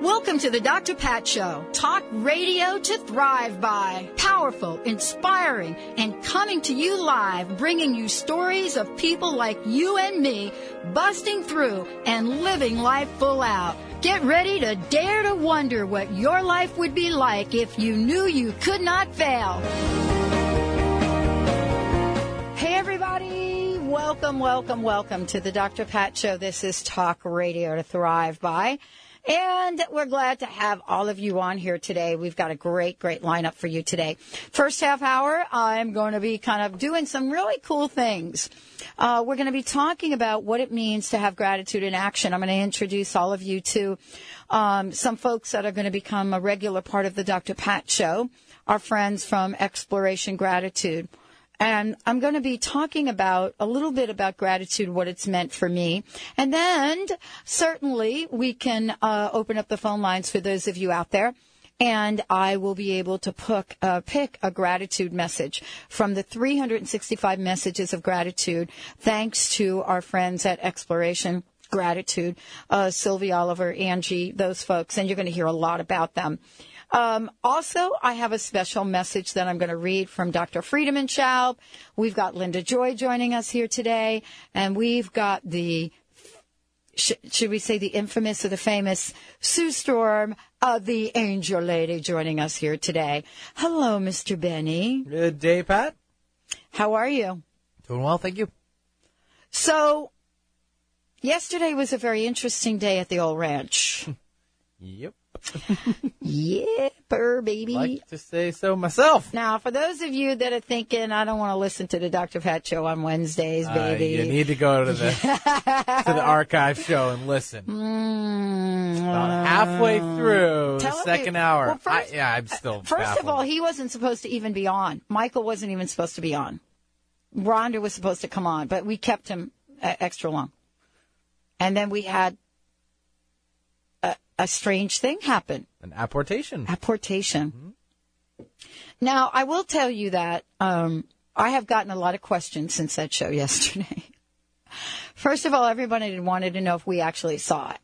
Welcome to the Dr. Pat Show. Talk radio to thrive by. Powerful, inspiring, and coming to you live, bringing you stories of people like you and me busting through and living life full out. Get ready to dare to wonder what your life would be like if you knew you could not fail. Hey, everybody. Welcome, welcome, welcome to the Dr. Pat Show. This is Talk Radio to Thrive by. And we're glad to have all of you on here today. We've got a great, great lineup for you today. First half hour, I'm going to be kind of doing some really cool things. Uh, we're going to be talking about what it means to have gratitude in action. I'm going to introduce all of you to um, some folks that are going to become a regular part of the Dr. Pat Show. Our friends from Exploration Gratitude. And I'm going to be talking about a little bit about gratitude, what it's meant for me. And then certainly we can uh, open up the phone lines for those of you out there. And I will be able to pick, uh, pick a gratitude message from the 365 messages of gratitude, thanks to our friends at Exploration Gratitude, uh, Sylvie Oliver, Angie, those folks, and you're going to hear a lot about them. Um, also, I have a special message that I'm going to read from Dr. Friedemann Schaub. We've got Linda Joy joining us here today, and we've got the should we say the infamous or the famous Sue Storm, uh, the Angel Lady, joining us here today. Hello, Mr. Benny. Good day, Pat. How are you? Doing well, thank you. So, yesterday was a very interesting day at the old ranch. Yep. Yipper, baby. Like to say so myself. Now, for those of you that are thinking, I don't want to listen to the Dr. Pat show on Wednesdays, Uh, baby. you need to go to the to the archive show and listen. Mm, About halfway through the second you- hour. well, first- I, yeah, I'm still. First of all, he wasn't supposed to even be on. Michael wasn't even supposed to be on. Rhonda was supposed to come on, but we kept him uh, extra long. And then we had a, a strange thing happen. an apportation. Apportation. Now, I will tell you that um, I have gotten a lot of questions since that show yesterday. First of all, everybody wanted to know if we actually saw it.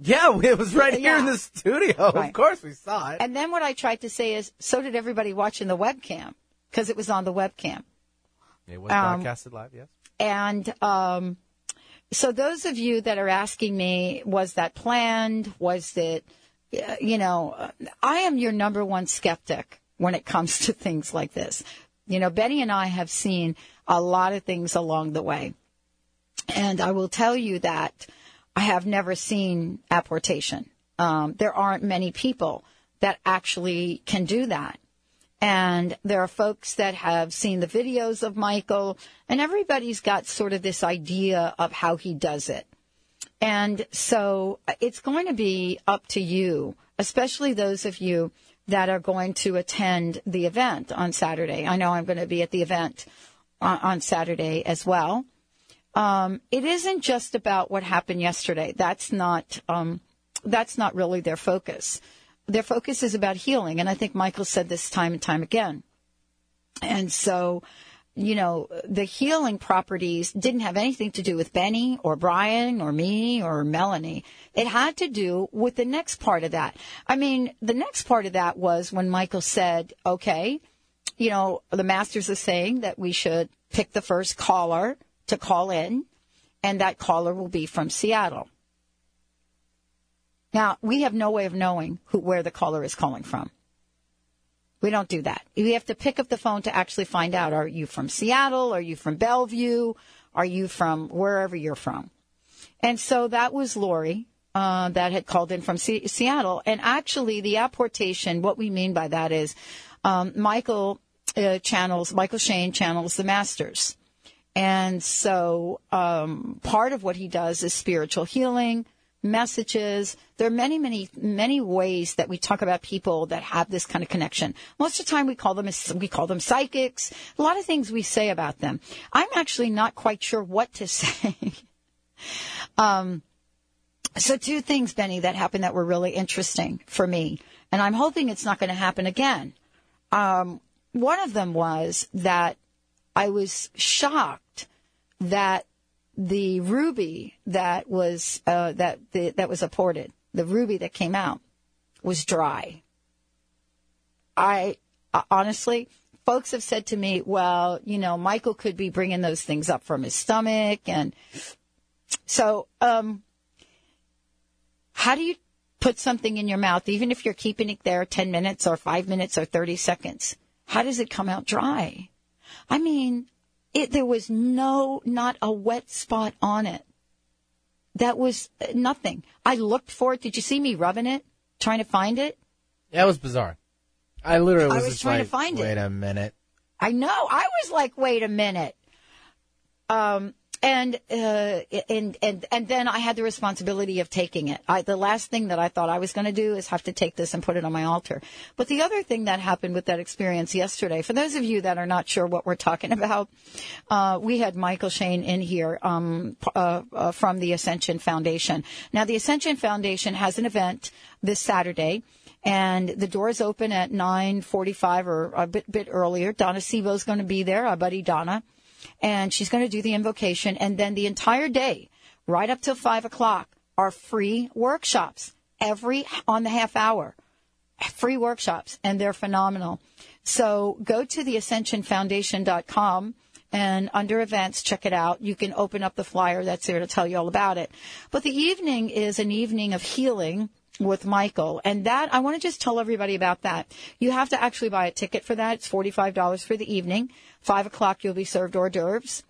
Yeah, it was right here in the studio. Right. Of course, we saw it. And then what I tried to say is, so did everybody watching the webcam because it was on the webcam. It was um, broadcasted live. Yes. And um, so, those of you that are asking me, was that planned? Was it, uh, you know, I am your number one skeptic when it comes to things like this. You know, Betty and I have seen a lot of things along the way. And I will tell you that I have never seen apportation. Um, there aren't many people that actually can do that. And there are folks that have seen the videos of Michael, and everybody's got sort of this idea of how he does it. And so it's going to be up to you, especially those of you that are going to attend the event on Saturday. I know I'm going to be at the event on, on Saturday as well. Um, it isn't just about what happened yesterday. That's not, um, that's not really their focus. Their focus is about healing. And I think Michael said this time and time again. And so, you know, the healing properties didn't have anything to do with Benny or Brian or me or Melanie. It had to do with the next part of that. I mean, the next part of that was when Michael said, okay, you know, the masters are saying that we should pick the first caller to call in, and that caller will be from Seattle. Now, we have no way of knowing who, where the caller is calling from. We don't do that. We have to pick up the phone to actually find out are you from Seattle? Are you from Bellevue? Are you from wherever you're from? And so that was Lori uh, that had called in from C- Seattle. And actually, the apportation, what we mean by that is um, Michael uh, channels, Michael Shane channels the masters. And so um, part of what he does is spiritual healing, messages. There are many, many, many ways that we talk about people that have this kind of connection. Most of the time we call them, we call them psychics. A lot of things we say about them. I'm actually not quite sure what to say. um, so two things, Benny, that happened that were really interesting for me. And I'm hoping it's not going to happen again. Um, one of them was that I was shocked that the ruby that was uh, that the, that was apported, the ruby that came out, was dry. I uh, honestly, folks have said to me, "Well, you know, Michael could be bringing those things up from his stomach," and so, um, how do you put something in your mouth, even if you're keeping it there ten minutes or five minutes or thirty seconds? How does it come out dry? I mean, it, there was no, not a wet spot on it. That was uh, nothing. I looked for it. Did you see me rubbing it, trying to find it? That was bizarre. I literally was, I was trying to like, find it. wait a minute. I know. I was like, wait a minute. Um, and uh, and and and then I had the responsibility of taking it. I, the last thing that I thought I was going to do is have to take this and put it on my altar. But the other thing that happened with that experience yesterday, for those of you that are not sure what we're talking about, uh, we had Michael Shane in here um, uh, uh from the Ascension Foundation. Now, the Ascension Foundation has an event this Saturday and the doors open at 9:45 or a bit bit earlier. Donna Seebo's going to be there, our buddy Donna and she's going to do the invocation. And then the entire day, right up till five o'clock, are free workshops every on the half hour. Free workshops, and they're phenomenal. So go to the ascensionfoundation.com and under events, check it out. You can open up the flyer that's there to tell you all about it. But the evening is an evening of healing with Michael. And that, I want to just tell everybody about that. You have to actually buy a ticket for that. It's $45 for the evening. Five o'clock, you'll be served hors d'oeuvres.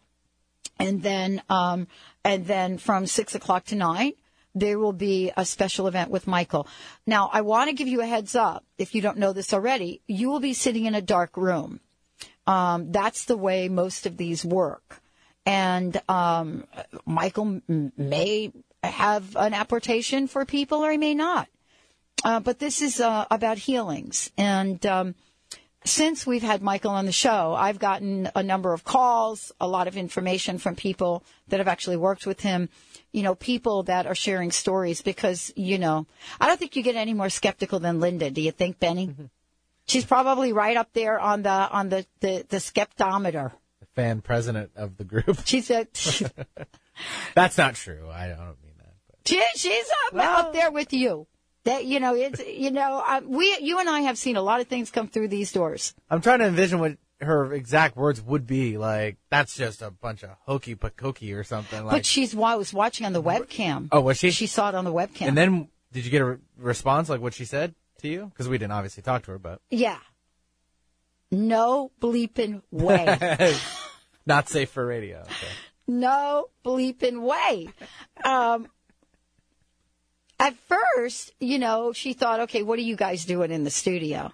And then, um, and then from six o'clock to nine, there will be a special event with Michael. Now, I want to give you a heads up. If you don't know this already, you will be sitting in a dark room. Um, that's the way most of these work. And um, Michael may have an apportation for people or he may not. Uh, but this is uh, about healings. And um, since we've had Michael on the show, I've gotten a number of calls, a lot of information from people that have actually worked with him. You know, people that are sharing stories because, you know, I don't think you get any more skeptical than Linda. Do you think, Benny? Mm-hmm. She's probably right up there on the on the the, the skeptometer. The fan president of the group. She's a. That's not true. I don't mean that. But. She, she's up, up there with you. That you know, it's you know, uh, we you and I have seen a lot of things come through these doors. I'm trying to envision what her exact words would be. Like that's just a bunch of hokey pokey or something. Like, but she's I was watching on the webcam. Oh, was she? She saw it on the webcam. And then did you get a re- response like what she said to you? Because we didn't obviously talk to her, but yeah, no bleeping way. Not safe for radio. Okay. No bleeping way. Um, at first, you know, she thought, okay, what are you guys doing in the studio?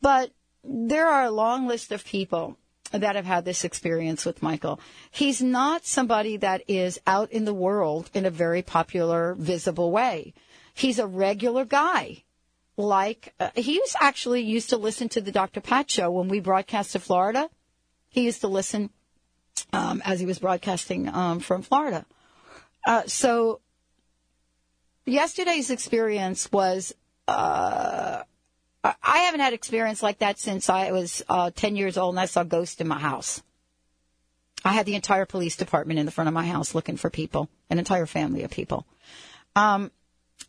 But there are a long list of people that have had this experience with Michael. He's not somebody that is out in the world in a very popular, visible way. He's a regular guy. Like, uh, he was actually used to listen to the Dr. Pat show when we broadcast to Florida. He used to listen um, as he was broadcasting um, from Florida. Uh, so yesterday's experience was uh, I haven't had experience like that since I was uh, 10 years old and I saw ghosts in my house. I had the entire police department in the front of my house looking for people, an entire family of people. Um,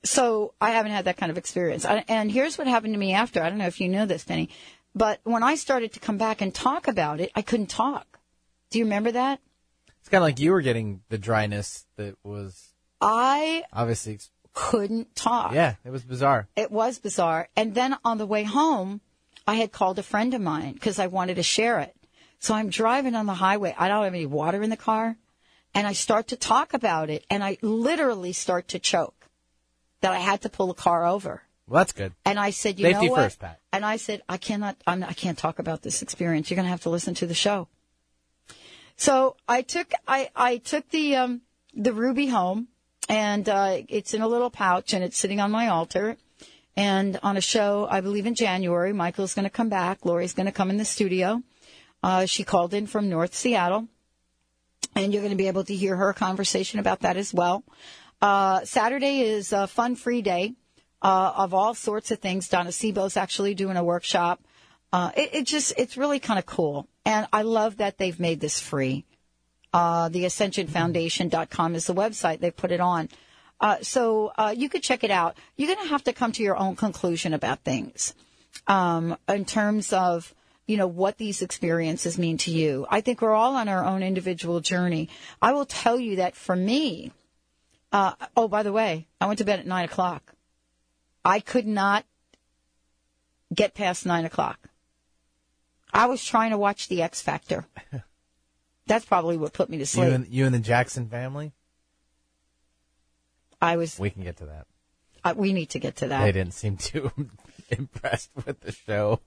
so I haven't had that kind of experience. And here's what happened to me after. I don't know if you know this, Penny, but when I started to come back and talk about it, I couldn't talk. Do you remember that? It's kind of like you were getting the dryness that was I obviously couldn't talk. Yeah, it was bizarre. It was bizarre. And then on the way home, I had called a friend of mine because I wanted to share it. So I'm driving on the highway. I don't have any water in the car. And I start to talk about it and I literally start to choke that I had to pull the car over. Well, that's good. And I said, you Safety know what? first, Pat. And I said, I cannot, I'm, I can't talk about this experience. You're going to have to listen to the show. So I took, I, I took the, um, the Ruby home and uh, it's in a little pouch and it's sitting on my altar. And on a show, I believe in January, Michael's going to come back. Lori's going to come in the studio. Uh, she called in from North Seattle, and you're going to be able to hear her conversation about that as well. Uh, Saturday is a fun free day uh, of all sorts of things. Donna Seebo's actually doing a workshop. Uh, it, it, just, it's really kind of cool. And I love that they've made this free. Uh, the ascensionfoundation.com is the website. They put it on. Uh, so uh, you could check it out. You're going to have to come to your own conclusion about things um, in terms of you know what these experiences mean to you. I think we're all on our own individual journey. I will tell you that for me. Uh, oh, by the way, I went to bed at nine o'clock. I could not get past nine o'clock. I was trying to watch The X Factor. That's probably what put me to sleep. You and, you and the Jackson family? I was. We can get to that. Uh, we need to get to that. They didn't seem too impressed with the show.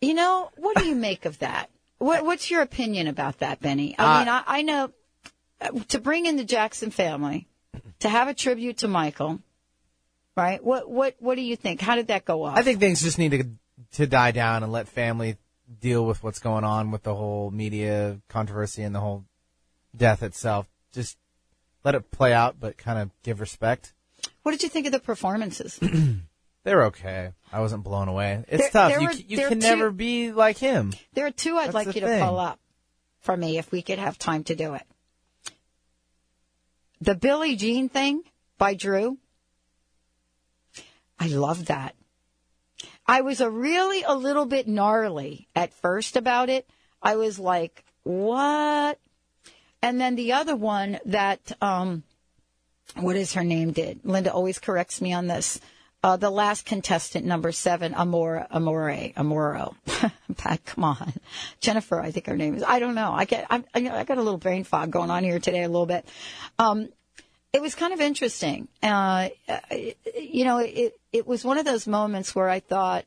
You know, what do you make of that? What, what's your opinion about that, Benny? I uh, mean, I, I know uh, to bring in the Jackson family, to have a tribute to Michael, right? What what what do you think? How did that go off? I think things just need to to die down and let family deal with what's going on with the whole media controversy and the whole death itself. Just let it play out, but kind of give respect. What did you think of the performances? They're okay. I wasn't blown away. It's there, tough. There you, were, you can two, never be like him. There are two I'd That's like you thing. to pull up for me if we could have time to do it. The Billie Jean thing by Drew. I love that. I was a really a little bit gnarly at first about it. I was like, what? And then the other one that, um, what is her name did? Linda always corrects me on this. Uh, the last contestant, number seven, Amora, Amore, Amoro. Pat, come on. Jennifer, I think her name is. I don't know. I get, I, I got a little brain fog going on here today a little bit. Um, it was kind of interesting. Uh, you know, it, it was one of those moments where I thought,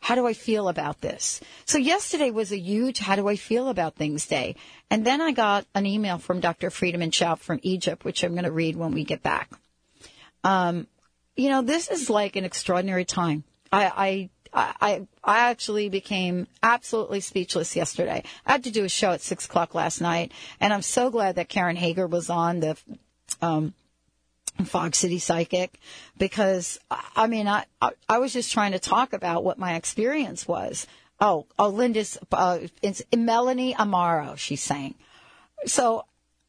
how do I feel about this? So yesterday was a huge how do I feel about things day. And then I got an email from Dr. Friedemann Schaub from Egypt, which I'm going to read when we get back. Um, you know, this is like an extraordinary time. I, I, I, I actually became absolutely speechless yesterday. I had to do a show at six o'clock last night, and I'm so glad that Karen Hager was on the um, Fog City Psychic because I mean I, I, I was just trying to talk about what my experience was. Oh, oh, Linda's uh, it's Melanie Amaro. She's saying. So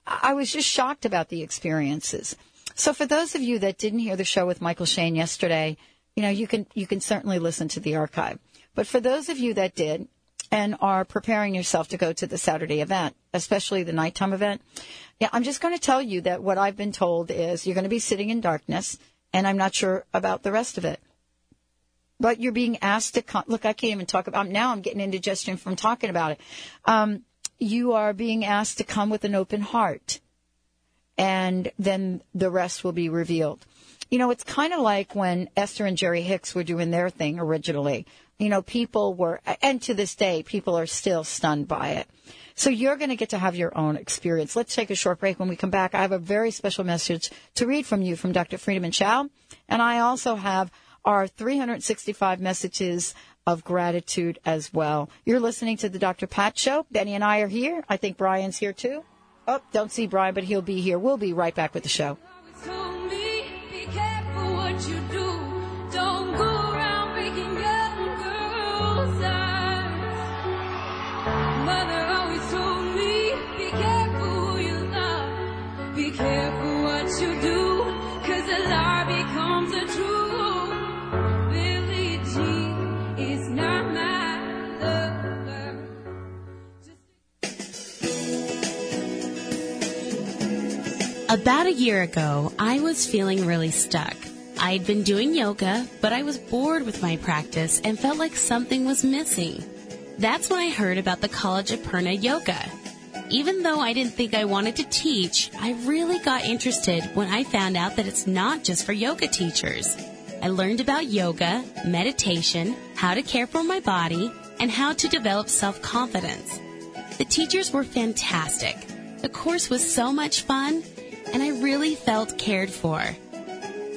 I was just shocked about the experiences. So for those of you that didn't hear the show with Michael Shane yesterday, you know you can you can certainly listen to the archive. But for those of you that did and are preparing yourself to go to the Saturday event, especially the nighttime event, yeah, I'm just going to tell you that what I've been told is you're going to be sitting in darkness, and I'm not sure about the rest of it. But you're being asked to come. Look, I can't even talk about. Now I'm getting indigestion from talking about it. Um, you are being asked to come with an open heart, and then the rest will be revealed. You know, it's kind of like when Esther and Jerry Hicks were doing their thing originally. You know, people were, and to this day, people are still stunned by it. So you're going to get to have your own experience. Let's take a short break. When we come back, I have a very special message to read from you from Dr. Friedemann Schaub. And I also have our 365 messages of gratitude as well. You're listening to the Dr. Pat Show. Benny and I are here. I think Brian's here too. Oh, don't see Brian, but he'll be here. We'll be right back with the show. About a year ago, I was feeling really stuck. I'd been doing yoga, but I was bored with my practice and felt like something was missing. That's when I heard about the College of Purna Yoga. Even though I didn't think I wanted to teach, I really got interested when I found out that it's not just for yoga teachers. I learned about yoga, meditation, how to care for my body, and how to develop self-confidence. The teachers were fantastic. The course was so much fun and I really felt cared for.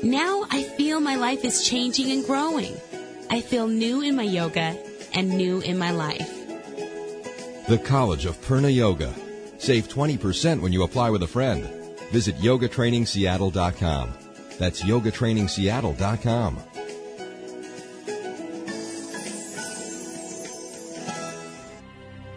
Now I feel my life is changing and growing. I feel new in my yoga and new in my life. The College of Purna Yoga. Save 20% when you apply with a friend. Visit yogatrainingseattle.com. That's yogatrainingseattle.com.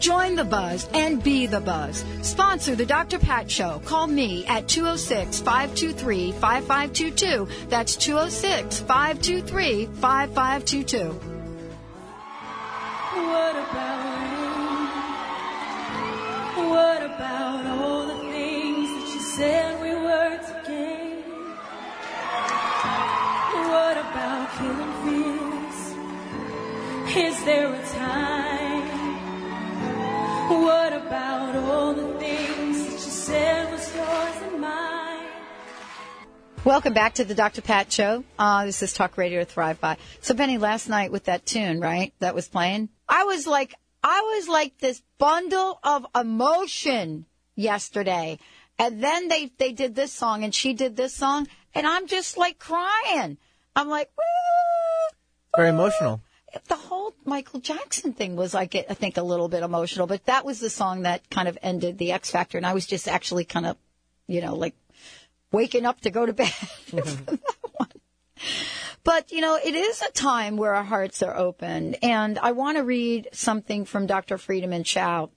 Join the buzz and be the buzz. Sponsor the Dr. Pat Show. Call me at 206 523 5522. That's 206 523 5522. What about rain? What about all the things that you said we were to gain? What about killing fears? Is there a time? What about all the things that you said was yours and mine? Welcome back to the Dr. Pat Show. Uh, this is Talk Radio Thrive By. So, Penny, last night with that tune, right, that was playing, I was like, I was like this bundle of emotion yesterday. And then they, they did this song and she did this song and I'm just like crying. I'm like, woo! Very emotional. The whole Michael Jackson thing was, I get, I think, a little bit emotional, but that was the song that kind of ended the X Factor. And I was just actually kind of, you know, like waking up to go to bed one. But, you know, it is a time where our hearts are open. And I want to read something from Dr. Friedemann Schaub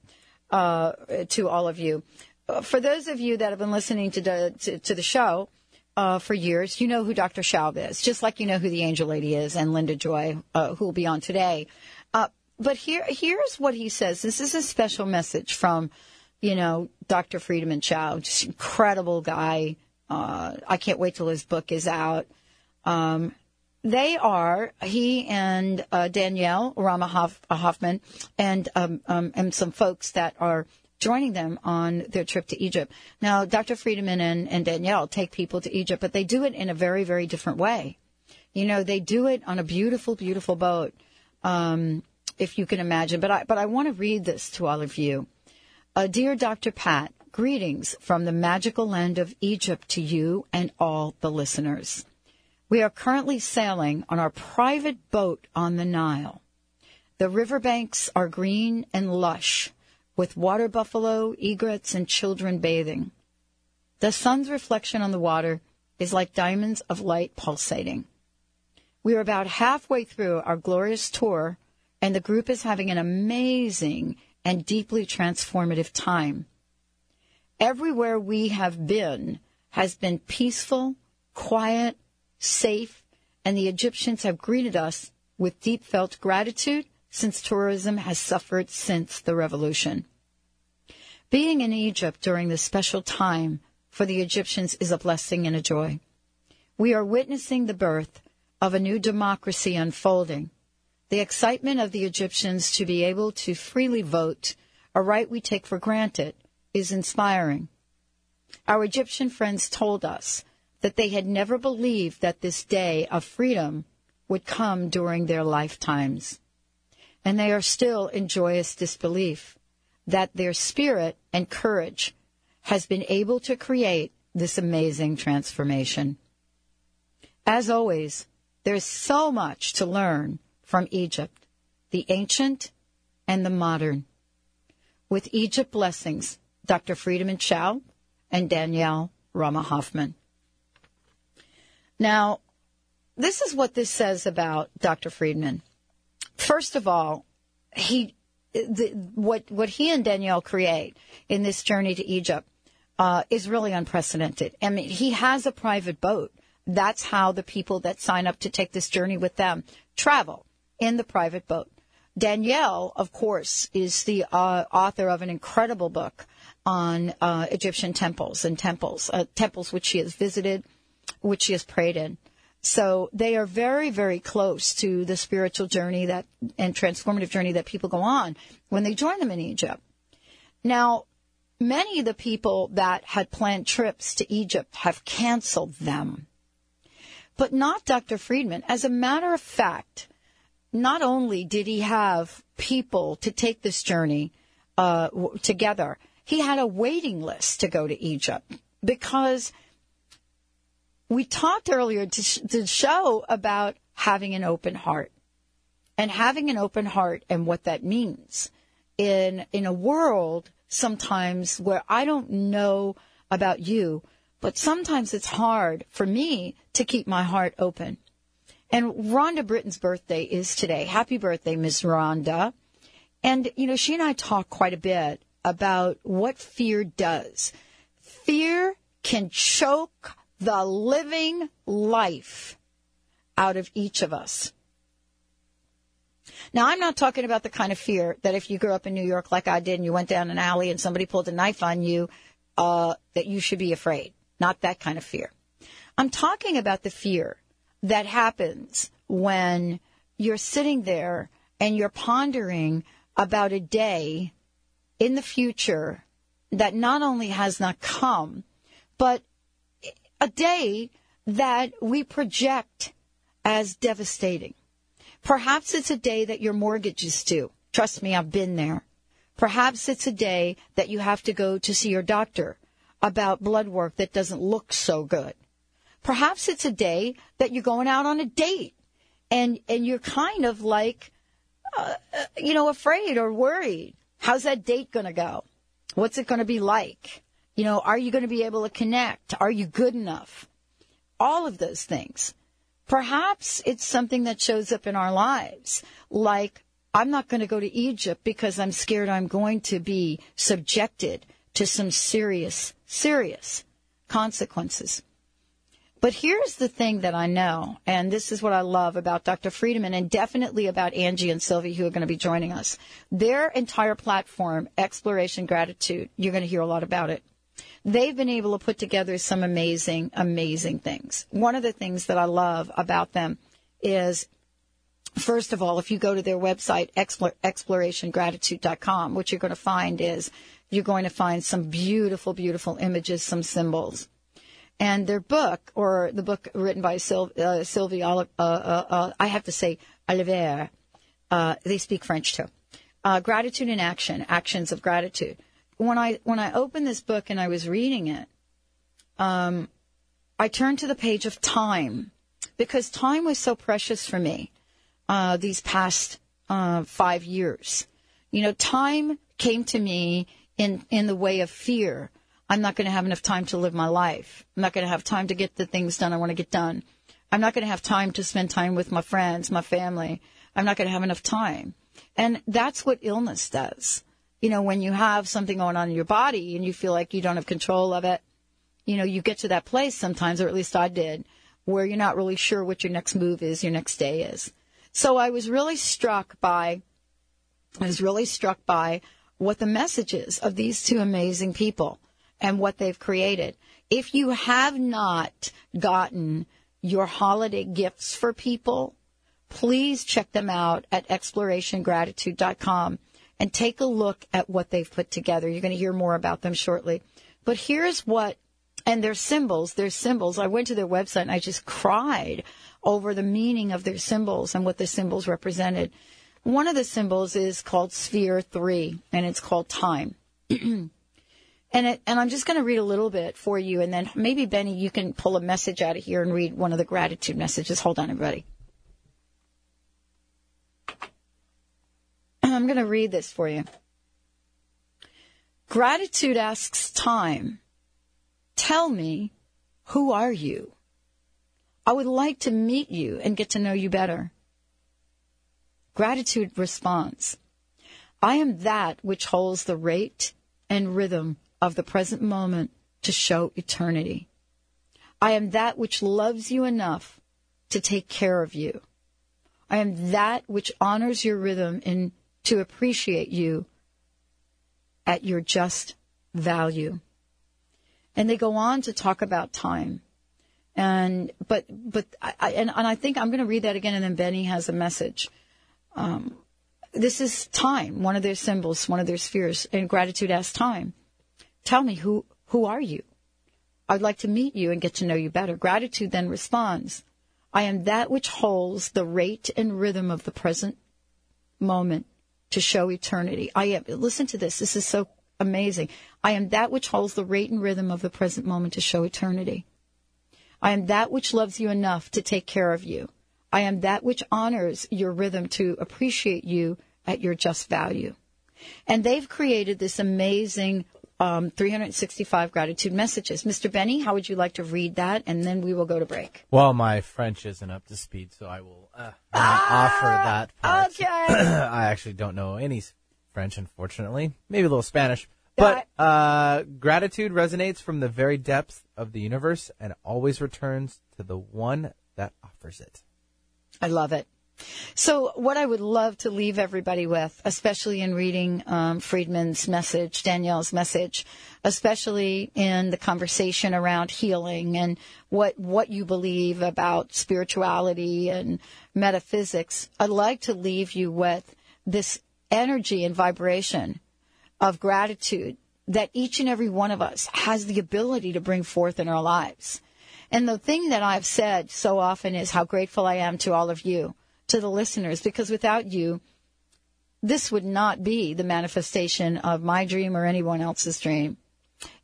uh, to all of you. Uh, For those of you that have been listening to the, to, to the show uh, for years, you know who Dr. Schaub is, just like you know who the Angel Lady is and Linda Joy, uh, who will be on today. Uh, but here, here's what he says. This is a special message from, you know, Dr. Friedemann Schaub, just incredible guy. Uh, I can't wait till his book is out. Um, they are he and uh, Danielle Rama uh, Hoffman and um, um, and some folks that are joining them on their trip to Egypt. Now, Dr. Friedman and, and Danielle take people to Egypt, but they do it in a very very different way. You know, they do it on a beautiful, beautiful boat, um, if you can imagine. But I but I want to read this to all of you. Uh, dear Dr. Pat, greetings from the magical land of Egypt to you and all the listeners. We are currently sailing on our private boat on the Nile. The riverbanks are green and lush, with water buffalo, egrets, and children bathing. The sun's reflection on the water is like diamonds of light pulsating. We are about halfway through our glorious tour, and the group is having an amazing and deeply transformative time. Everywhere we have been has been peaceful, quiet, safe, and the Egyptians have greeted us with deep felt gratitude since tourism has suffered since the revolution. Being in Egypt during this special time for the Egyptians is a blessing and a joy. We are witnessing the birth of a new democracy unfolding. The excitement of the Egyptians to be able to freely vote, a right we take for granted, is inspiring. Our Egyptian friends told us that they had never believed that this day of freedom would come during their lifetimes. And they are still in joyous disbelief that their spirit and courage has been able to create this amazing transformation. As always, there's so much to learn from Egypt, the ancient and the modern. With Egypt blessings, Dr. Friedemann Schaub and Danielle Rama Hoffman. Now, this is what this says about Dr. Friedman. First of all, he the, what what he and Danielle create in this journey to Egypt uh, is really unprecedented. I mean, he has a private boat. That's how the people that sign up to take this journey with them travel in the private boat. Danielle, of course, is the uh, author of an incredible book on uh, Egyptian temples and temples, uh, temples which she has visited, which she has prayed in. So they are very, very close to the spiritual journey that and transformative journey that people go on when they join them in Egypt. Now, many of the people that had planned trips to Egypt have canceled them. But not Dr. Friedman. As a matter of fact, not only did he have people to take this journey uh, together, he had a waiting list to go to Egypt because we talked earlier to, sh- to show about having an open heart and having an open heart and what that means in in a world sometimes where I don't know about you, but sometimes it's hard for me to keep my heart open. And Rhonda Britten's birthday is today. Happy birthday, Miss Rhonda. And, you know, she and I talk quite a bit about what fear does. Fear can choke the living life out of each of us. Now, I'm not talking about the kind of fear that if you grew up in New York like I did and you went down an alley and somebody pulled a knife on you, uh, that you should be afraid. Not that kind of fear. I'm talking about the fear that happens when you're sitting there and you're pondering about a day in the future that not only has not come, but a day that we project as devastating. Perhaps it's a day that your mortgage is due. Trust me, I've been there. Perhaps it's a day that you have to go to see your doctor about blood work that doesn't look so good. Perhaps it's a day that you're going out on a date and, and you're kind of like, uh, you know, afraid or worried. How's that date going to go? What's it going to be like? You know, are you going to be able to connect? Are you good enough? All of those things. Perhaps it's something that shows up in our lives, like I'm not going to go to Egypt because I'm scared I'm going to be subjected to some serious, serious consequences. But here's the thing that I know, and this is what I love about Dr. Friedemann and definitely about Angie and Sylvie who are going to be joining us. Their entire platform, Exploration Gratitude, you're going to hear a lot about it they've been able to put together some amazing, amazing things. One of the things that I love about them is First of all, if you go to their website, explorationgratitude.com, what you're going to find is you're going to find some beautiful, beautiful images, some symbols. And their book, or the book written by uh, Sylvie, uh, uh, uh, I have to say, Oliver, uh, they speak French too. Uh, gratitude in Action, Actions of Gratitude when I when I opened this book and I was reading it, um, I turned to the page of time because time was so precious for me uh, these past uh, five years. You know, time came to me in in the way of fear. I'm not going to have enough time to live my life. I'm not going to have time to get the things done I want to get done. I'm not going to have time to spend time with my friends, my family. I'm not going to have enough time. And that's what illness does you know, when you have something going on in your body and you feel like you don't have control of it, you know, you get to that place sometimes, or at least I did, where you're not really sure what your next move is, your next day is. So I was really struck by, I was really struck by what the message is of these two amazing people and what they've created. If you have not gotten your holiday gifts for people, please check them out at explorationgratitude.com and take a look at what they've put together. You're going to hear more about them shortly. But here's what, and their symbols, their symbols. I went to their website and I just cried over the meaning of their symbols and what the symbols represented. One of the symbols is called Sphere 3, and it's called time. and it, and I'm just going to read a little bit for you, and then maybe, Benny, you can pull a message out of here and read one of the gratitude messages. Hold on, everybody. I'm going to read this for you. Gratitude asks time, tell me, who are you? I would like to meet you and get to know you better. Gratitude responds, I am that which holds the rate and rhythm of the present moment to show eternity. I am that which loves you enough to take care of you. I am that which honors your rhythm and to appreciate you at your just value. And they go on to talk about time. And, but, but, I, and, and I think I'm going to read that again and then Benny has a message. Um, this is time, one of their symbols, one of their spheres, and gratitude asks time. Tell me, who, who are you? I'd like to meet you and get to know you better. Gratitude then responds, I am that which holds the rate and rhythm of the present moment to show eternity. I am, listen to this. This is so amazing. I am that which holds the rate and rhythm of the present moment to show eternity. I am that which loves you enough to take care of you. I am that which honors your rhythm to appreciate you at your just value. And they've created this amazing um, 365 gratitude messages. Mr. Benny, how would you like to read that? And then we will go to break. Well, my French isn't up to speed, so I will uh, not offer that part. Okay. I actually don't know any French, unfortunately. Maybe a little Spanish. But uh, gratitude resonates from the very depths of the universe and always returns to the one that offers it. I love it. So, what I would love to leave everybody with, especially in reading um, Friedman's message, Danielle's message, especially in the conversation around healing and what what you believe about spirituality and metaphysics, I'd like to leave you with this energy and vibration of gratitude that each and every one of us has the ability to bring forth in our lives. And the thing that I've said so often is how grateful I am to all of you, to the listeners, because without you, this would not be the manifestation of my dream or anyone else's dream.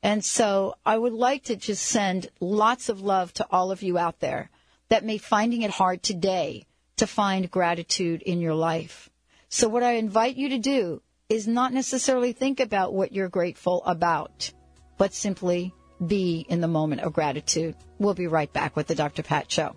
And so I would like to just send lots of love to all of you out there that may finding it hard today to find gratitude in your life. So what I invite you to do is not necessarily think about what you're grateful about, but simply be in the moment of gratitude. We'll be right back with the Dr. Pat Show.